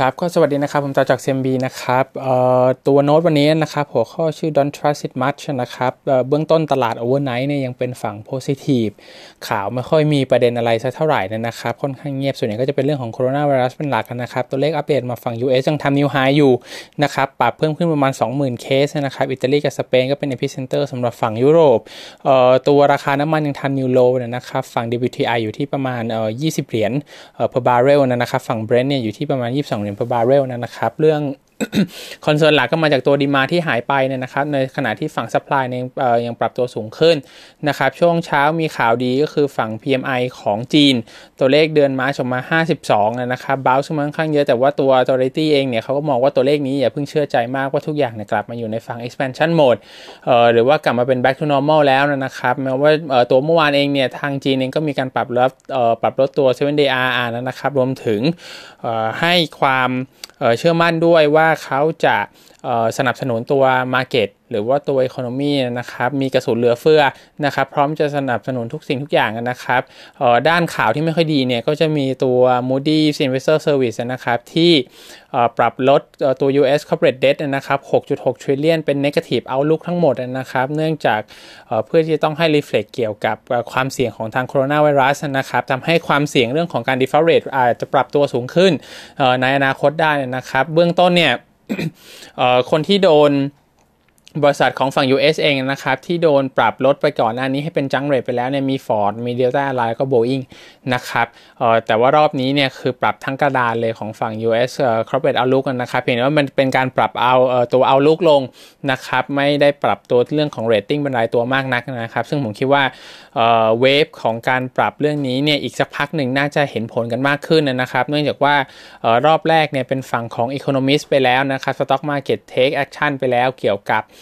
ครับก็สวัสดีนะครับ ผมตาจาก CMB นะครับตัวโน้ตวันนี้นะครับหัวข้อชื่อ Don't Trust It Much นะครับเบื้องต้นตลาด Overnight เนี่ยยังเป็นฝั่ง Positive ข่าวไม่ค่อยมีประเด็นอะไรสักเท่าไหร่นะครับ ค่อนข้างเงียบส่วนใหญ่ก็จะเป็นเรื่องของโคโรนาไวรัสเป็นหลักนะครับ ตัวเลขอัปเดตมาฝั่ง US ยังทำนิวไฮอยู่นะครับปรับเพิ่มขึ้นประมาณ 20,000 เคสนะครับอิตาลีกับสเปนก็เป็น epicenter สำหรับฝั่งยุโรปตัวราคาน้ำมันยังทำนิวโลนะครับฝั่ง WTI อยู่ที่ประมาณ20 เหรียญ per barrel นะครับฝั่ง Brent เนี่ยอยู่ที่ประมาณ 22เหรียญ per barrel นะครับ เรื่อง concern หลักก็มาจากตัว demand ที่หายไปเนี่ยนะครับในขณะที่ฝั่ง supply เนี่ยยังปรับตัวสูงขึ้นนะครับช่วงเช้ามีข่าวดีก็คือฝั่ง PMI ของจีน ตัวเลขเดือนมาชมา 52นะครับ bounce มาค่อนข้างเยอะแต่ว่าตัว Authority เองเนี่ยเขาก็มองว่าตัวเลขนี้อย่าเพิ่งเชื่อใจมากว่าทุกอย่างเนี่ยกลับมาอยู่ในฝั่ง expansion mode เอ่อหรือว่ากลับมาเป็น back to normal แล้วนะครับแม้ว่าตัวเมื่อวานเองเนี่ยทางจีนเองก็มีการปรับลดปรับลดตัว 7 day RR นะครับรวมถึงให้ความเชื่อมั่นด้วยว่าาเขาจะ สนับสนุนตัว Market หรือว่าตัว Economy นะครับมีกระสุนเหลือเฟือนะครับพร้อมจะสนับสนุนทุกสิ่งทุกอย่างนะครับด้านข่าวที่ไม่ค่อยดีเนี่ยก็จะมีตัว Moody's Investor Service นะครับที่ปรับลดตัว US corporate debt นะครับ 6.6 trillion เป็น negative outlook ทั้งหมดนะครับ เนื่องจากเพื่อที่จะต้องให้ reflect เกี่ยวกับความเสี่ยงของทางโคโรนาไวรัสนะครับทำให้ความเสี่ยงเรื่องของการ default rate อาจจะปรับตัวสูงขึ้นในอนาคตได้นะครับ เบื้องต้นเนี่ย คนที่โดน บริษัทของฝั่ง US เองนะครับ ที่โดนปรับลดไปก่อนหน้านี้ให้เป็นจังเรทไปแล้วเนี่ยมี Ford มี Delta Airlines ก็ Boeing นะครับแต่ว่ารอบนี้เนี่ยคือปรับทั้งกระดานเลยของฝั่ง US Corporate Outlook นะครับเพียงแต่ว่ามันเป็นการปรับเอาตัว Outlook ลงนะครับ ไม่ได้ปรับตัวเรื่องของ rating เป็นรายตัวมากนักนะครับ ซึ่งผมคิดว่า wave ของการปรับเรื่องนี้เนี่ยอีกสักพักหนึ่งน่าจะเห็นผลกันมากขึ้นนะครับ เนื่องจากว่ารอบแรกเนี่ยเป็นฝั่งของ Economist ไปแล้วนะครับ Stock Market Take Action ไปแล้วเกี่ยวกับ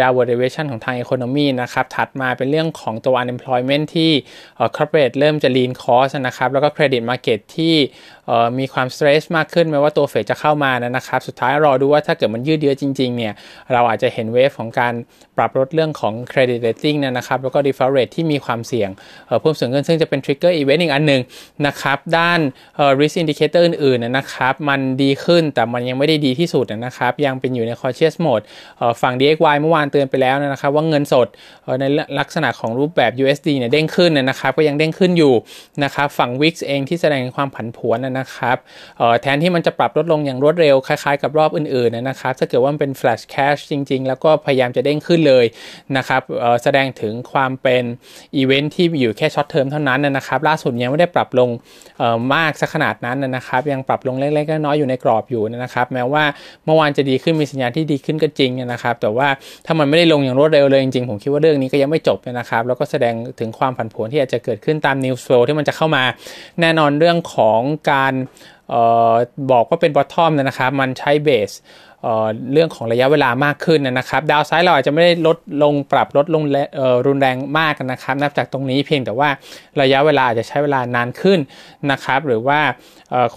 downward revision ของทาง economy นะครับ ถัดมาเป็นเรื่องของตัว unemployment ที่ corporate เริ่มจะ lean cost นะครับ แล้วก็ credit market ที่มีความสเตรสมากขึ้นแม้ว่าตัวเฟดจะเข้ามานะครับ สุดท้ายรอดูว่าถ้าเกิดมันยืดเยื้อจริงๆเนี่ยเราอาจจะเห็นเวฟของการปรับลดเรื่องของ credit rating นะครับ แล้วก็ default rate ที่มีความเสี่ยงเพิ่มสูงขึ้นซึ่งจะเป็น trigger event อีกอันหนึ่งนะครับด้าน risk indicator อื่นๆนะครับมันดีขึ้นแต่มันยังไม่ได้ดีที่สุดนะครับยังเป็นอยู่ใน cautious mode ฝั่ง DXY เมื่อวานเตือนไปแล้วนะครับว่าเงินสดในลักษณะของรูปแบบ USD เนี่ยเด้งขึ้นนะครับก็ยังเด้งขึ้นอยู่นะครับฝั่ง VIX เองที่แสดงความผันผวนนะครับแทนที่มันจะปรับลดลงอย่างรวดเร็วคล้ายๆกับรอบอื่นๆนะครับถ้าเกิดว่ามันเป็น flash crash จริง ๆ แล้วก็พยายามจะเด้งขึ้นเลยนะครับแสดงถึงความเป็นอีเวนท์ที่อยู่แค่ short term เท่านั้นนะครับล่าสุดยังไม่ได้ปรับลงมากสักขนาดนั้นนะครับ ยังปรับลงเล็กๆน้อยๆอยู่ในกรอบอยู่นะครับ แม้ว่าเมื่อวานจะดีขึ้นมีสัญญาณที่ดีขึ้นก็จริงนะครับ แต่ว่าถ้ามันไม่ได้ลงอย่างรวดเร็วเลยจริงๆ ผมคิดว่าเรื่องนี้ก็ยังไม่จบนะครับ แล้วก็แสดงถึงความผันผวนที่อาจจะเกิดขึ้นตาม news flow ที่มันจะเข้ามา แน่นอนเรื่องของการบอกว่าเป็น bottom นะครับ มันใช้ base เรื่องของระยะเวลามากขึ้นนะครับ downside เราอาจจะไม่ได้ลดลงปรับลดลงรุนแรงมากนะครับ นับจากตรงนี้เพียงแต่ว่าระยะเวลาอาจจะใช้เวลานานขึ้นนะครับ หรือว่า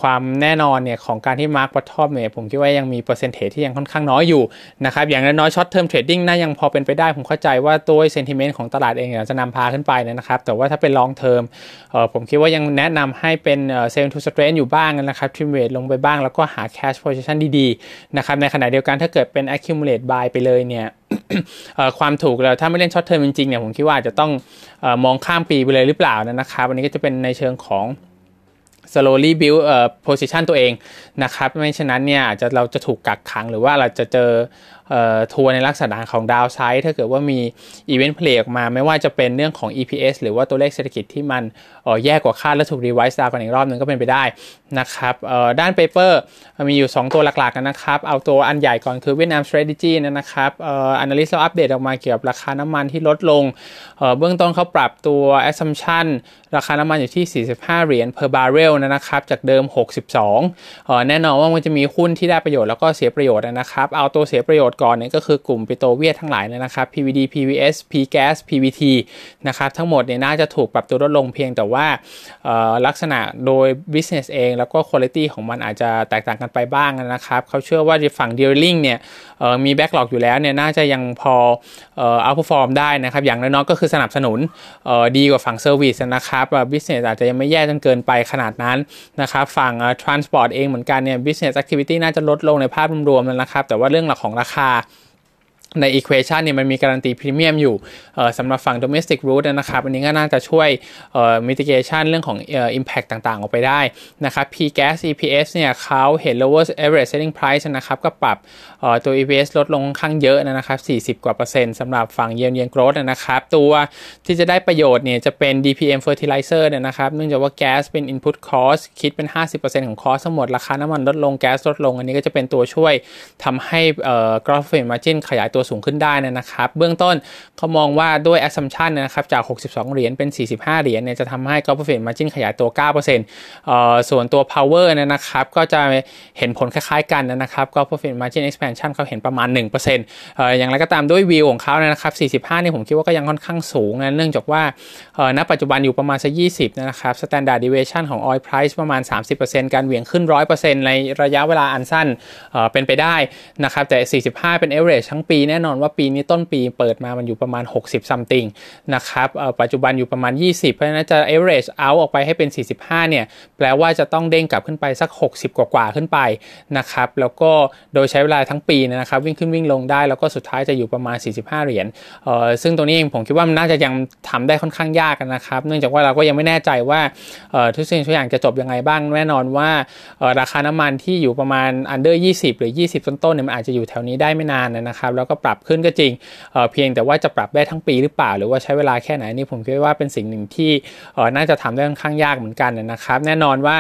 ความแน่นอนเนี่ยของการที่ mark bottom เนี่ยผมคิดว่ายังมี percentage ที่ยังค่อนข้างน้อยอยู่นะครับอย่างน้อย short term trading น่ายังพอเป็นไปได้ ผมเข้าใจว่าตัว sentiment ของตลาดเองจะนำพาขึ้นไปนะครับ แต่ว่าถ้าเป็น long termผมคิดว่ายังแนะนำให้เป็น sell to strength อยู่บ้างนะครับ trim weight ลงไปบ้างแล้วก็หา cash position ดีๆนะครับในขณะเดียวกันถ้าเกิดเป็น accumulate buy ไปเลยเนี่ยความถูกแล้วถ้าไม่เล่น short term จริงๆเนี่ยผมคิดว่าจะต้องมองข้ามปีไปเลยหรือเปล่านะครับวันนี้ก็จะเป็นในเชิงของ slowly build เอ่อ position ตัวเองนะครับไม่เช่นนั้นเนี่ยจะเราจะถูกกักขังหรือว่าเราจะเจอ ทัวร์ในลักษณะของ downside ถ้าเกิดว่ามีevent play ออกมา ไม่ว่าจะเป็นเรื่องของ EPS หรือว่าตัวเลขเศรษฐกิจที่มันแย่กว่าคาดและถูก revise down กันอีกรอบหนึ่งก็เป็นไปได้นะครับด้าน paper มีอยู่ 2 ตัวหลักๆกันนะครับ เอาตัวอันใหญ่ก่อนคือเวียดนาม strategy นะครับอ่อ analyst เราอัปเดตออกมาเกี่ยวกับราคาน้ำมันที่ลดลงเบื้องต้นเขาปรับตัว assumption ราคาน้ำมันอยู่ที่ 45 เหรียญ per barrel นะครับ จากเดิม 62 แน่นอนว่ามันจะมีหุ้นที่ได้ประโยชน์แล้วก็เสียประโยชน์นะครับ เอาตัวเสียประโยชน์ก่อนเนี่ยก็คือกลุ่ม Petro เวียทั้งหลายนะครับ PVD PVS PV Gas PVT นะครับทั้งหมดเนี่ยน่าจะถูกปรับตัวลดลงเพียงแต่ว่าลักษณะโดย business เอง แล้วก็ quality ของมันอาจจะแตกต่างกันไปบ้างนะครับเขาเชื่อว่าฝั่ง dealing เนี่ยมี backlog อยู่แล้วเนี่ยน่าจะยังพอ outperform ได้นะครับ อย่างน้อยๆก็คือสนับสนุนดีกว่าฝั่ง service นะครับ business อาจจะยังไม่แย่จนเกินไปขนาดนั้นนะครับฝั่ง transport เองเหมือนกันเนี่ย business activity น่าจะลดลงในภาพรวมๆนะครับแต่ว่าเรื่องหลักของราคาในอีควอชันเนี่ยมันมีการันตีพรีเมียมอยู่สำหรับฝั่ง domestic route นะครับ อันนี้ก็น่าจะช่วย mitigation เรื่องของ impact ต่างๆ ออกไปได้นะครับ P-gas EPS เนี่ยเขาเห็น lower average selling price นะครับ ก็ปรับ ตัว EPS ลดลงค่อนข้างเยอะนะครับ 40 กว่าเปอร์เซ็นต์สำหรับฝั่งเยียนเยียน growth นะครับ ตัวที่จะได้ประโยชน์เนี่ยจะเป็น DPM fertilizer นะครับ เนื่องจากว่า gas เป็น input cost คิดเป็น 50%ของ cost ทั้งหมด ราคาน้ำมันลดลงแก๊สลดลง อันนี้ก็จะเป็นตัวช่วยทำให้ gross profit margin ขยายตัวสูงขึ้นได้นะครับ เบื้องต้นเขามองว่าด้วย assumption นะครับจาก 62 เหรียญเป็น 45 เหรียญเนี่ยจะทำให้ gross profit margin ขยายตัว9%เอ่อส่วนตัว power นะครับก็จะเห็นผลคล้ายๆกันนะครับ gross profit margin expansion expansion เขาเห็นประมาณ1%เอ่ออย่างไรก็ตามด้วยวิวของเขานะครับ 45 นี่ผมคิดว่าก็ยังค่อนข้างสูงนะเนื่องจากว่าเอ่อณปัจจุบันอยู่ประมาณสัก20 นะครับ standard deviation ของ oil price ประมาณ 30%การเหวี่ยงขึ้น 100%ในระยะเวลาอันสั้นเอ่อเป็นไปได้นะครับแต่ 45 เป็น average ทั้งปีแน่นอนว่าปีนี้ต้นปีเปิดมามันอยู่ประมาณ 60 something นะครับปัจจุบันอยู่ประมาณ 20 เพราะฉะนั้นจะ average out ออกไปให้เป็น 45 เนี่ยแปลว่าจะต้องเด้งกลับขึ้นไปสัก 60 กว่าๆขึ้นไปนะครับแล้วก็โดยใช้เวลาทั้งปีนะครับวิ่งขึ้นวิ่งลงได้แล้วก็สุดท้ายจะอยู่ประมาณ 45 เหรียญเอ่อซึ่งตรงนี้เองผมคิดว่ามันน่าจะยังทำได้ค่อนข้างยากนะครับ เนื่องจากว่าเราก็ยังไม่แน่ใจว่าเอ่อทุกสิ่งทุกอย่างจะจบยังไงบ้างแน่นอนว่าเอ่อราคาน้ำมันที่อยู่ประมาณ under 20 หรือ 20 ต้นๆเนี่ยมันอาจจะอยู่แถวนี้ได้ไม่นานนะครับ แล้วก็ปรับขึ้นก็จริงเพียงแต่ว่าจะปรับได้ทั้งปีหรือเปล่า หรือว่าใช้เวลาแค่ไหนนี่ผมคิดว่าเป็นสิ่งหนึ่งที่น่าจะทำได้ค่อนข้างยากเหมือนกันนะครับ แน่นอนว่า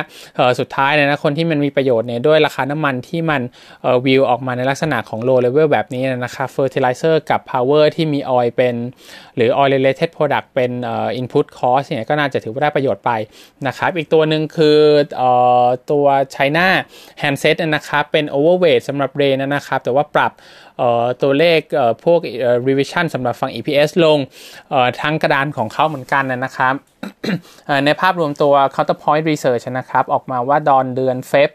สุดท้ายนะคนที่มันมีประโยชน์เนี่ยด้วยราคาน้ำมันที่มันวิวออกมาในลักษณะของ low level แบบนี้นะครับ fertilizer กับ power ที่มี oil เป็น หรือ oil related product เป็น input cost เนี่ยก็น่าจะถือว่าได้ประโยชน์ไปนะครับ อีกตัวหนึ่งคือตัว China handset นะครับ เป็น overweight สำหรับเรนนะครับ แต่ว่าปรับตัวเลขพวก revision สำหรับฝั่ง EPS ลงทั้งกระดานของเขาเหมือนกันนะครับ ในภาพรวมตัว Counterpoint Research นะครับ ออกมาว่าตอนเดือน Feb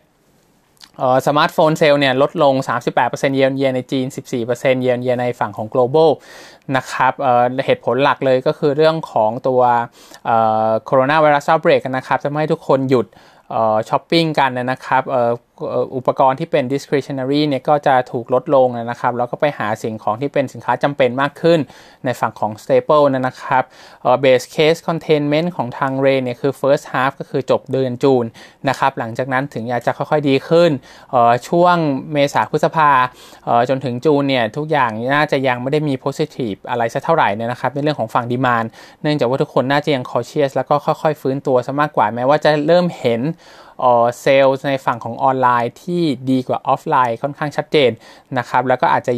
smartphone sales เนี่ยลดลง 38%เยนเยนในจีน 14%เยนเยนในฝั่งของ global นะครับเเหตุผลหลักเลยก็คือเรื่องของตัว coronavirus outbreak นะครับทำให้ทุกคนหยุดช้อปปิ้งกันนะครับ อุปกรณ์ที่เป็น discretionary เนี่ยก็จะถูกลดลงนะครับ แล้วก็ไปหาสิ่งของที่เป็นสินค้าจำเป็นมากขึ้นในฝั่งของ staple นะครับ base case containment ของทางเรเนี่ยคือ first half ก็คือจบเดือน Juneนะครับ หลังจากนั้นถึงอยากจะค่อยๆดีขึ้น ช่วงเมษาพฤษภาจนถึง June เนี่ยทุกอย่างน่าจะยังไม่ได้มี positive อะไรสักเท่าไหร่นะครับในเรื่องของฝั่ง demand เนื่องจากว่าทุกคนน่าจะยัง cautious แล้วก็ค่อยๆฟื้นตัวซะมากกว่าแม้ว่าจะเริ่มเห็น เซลล์ในฝั่งของออนไลน์ที่ดีกว่าออฟไลน์ค่อนข้างชัดเจนนะครับแล้วก็อาจจะ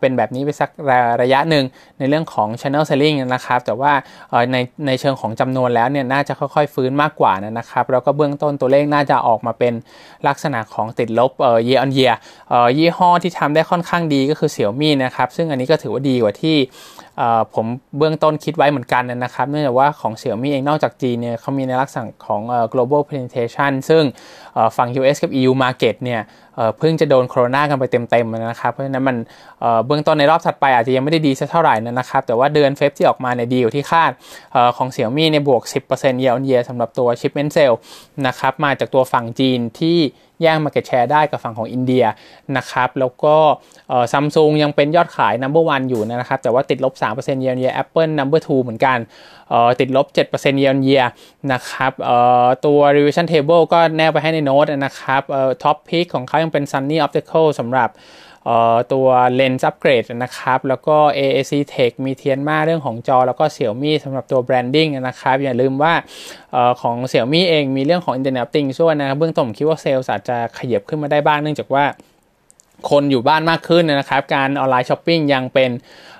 เป็นแบบนี้ไปสักระยะหนึ่งในเรื่องของ Channel Selling นะครับแต่ว่าในในเชิงของจำนวนแล้วเนี่ยน่าจะค่อยๆ ฟื้นมากกว่านะครับแล้วก็เบื้องต้นตัวเลขน่าจะออกมาเป็นลักษณะของติดลบเอ่อ year on year ยี่ห้อที่ทำได้ค่อนข้างดีก็คือเสี่ยวมี่นะครับซึ่งอันนี้ก็ถือว่าดีกว่าที่ ผมเบื้องต้นคิดไว้เหมือนกันนะครับ เนื่องจากว่าของเสี่ยวมี่เองนอกจากจีนเนี่ยเขามีในลักษณะของ global penetration ซึ่งฝั่ง US กับ EU market เนี่ยเพิ่งจะโดนโควิดกันไปเต็มๆนะครับ เพราะฉะนั้นมันเบื้องต้นในรอบถัดไปอาจจะยังไม่ได้ดีสักเท่าไหร่นะครับ แต่ว่าเดือนเฟบที่ออกมาเนี่ยดีอยู่ที่คาดของเสี่ยวมี่เนี่ยบวก 10% year on year สำหรับตัว shipment sale นะครับมาจากตัวฝั่งจีนที่ แย่ง market share ได้กับฝั่งของอินเดียนะครับแล้วก็ซัมซุงยังเป็นยอดขาย number one อยู่นะครับแต่ว่าติดลบ 3% year on year Apple number two เหมือนกันติดลบ 7% year on year นะครับตัว revision table ก็แนบไปให้ในโน้ตนะครับtop pick ของเขายังเป็น Sunny Optical สำหรับ ตัว lens upgrade นะครับ แล้วก็ AAC Tech มีเทียนมาเรื่องของจอ แล้วก็ Xiaomi สำหรับตัว branding นะครับ อย่าลืมว่าของ Xiaomi เองมีเรื่องของ Internet of Things ช่วยนะครับ เบื้องต้นผมคิดว่าเซลล์อาจจะขยับขึ้นมาได้บ้างเนื่องจากว่าคนอยู่บ้านมากขึ้นนะครับ การ online shopping ยังเป็น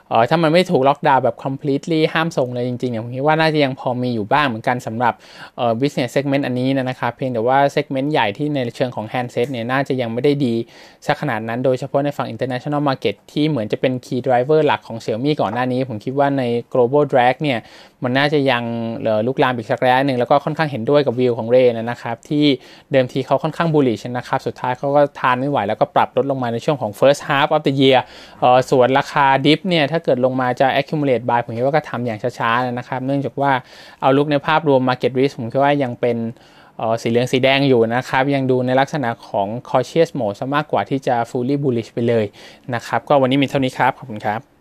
เออถ้ามันไม่ถูกล็อกดาวน์แบบ completely ห้ามส่งเลยจริงๆเนี่ยผมคิดว่าน่าจะยังพอมีอยู่บ้างเหมือนกันสำหรับเออ business segment อันนี้นะครับเพียงแต่ว่า segment ใหญ่ที่ในเชิงของ handset เนี่ยน่าจะยังไม่ได้ดีสักขนาดนั้นโดยเฉพาะในฝั่ง international market ที่เหมือนจะเป็น key driver หลักของ Xiaomi ก่อนหน้านี้ ผมคิดว่าใน global drag เนี่ยมันน่าจะยังลุกลามอีกสักระยะหนึ่งแล้วก็ค่อนข้างเห็นด้วยกับวิวของเรนนะครับที่เดิมทีเขาค่อนข้าง bullish นะครับสุดท้ายเขาก็ทานไม่ไหวแล้วก็ปรับลดลงมาในช่วงของ first half of the year ส่วนราคาดิฟเนี่ยถ้าเกิดลงมาจะ accumulate buy ผมคิดว่าก็ทำอย่างช้าๆนะครับ เนื่องจากว่าเอาลุกในภาพรวม market risk ผมคิดว่ายังเป็นสีเหลืองสีแดงอยู่นะครับ ยังดูในลักษณะของ cautious mode ซะมากกว่าที่จะ fully bullish ไปเลยนะครับ ก็วันนี้มีเท่านี้ครับ ขอบคุณครับ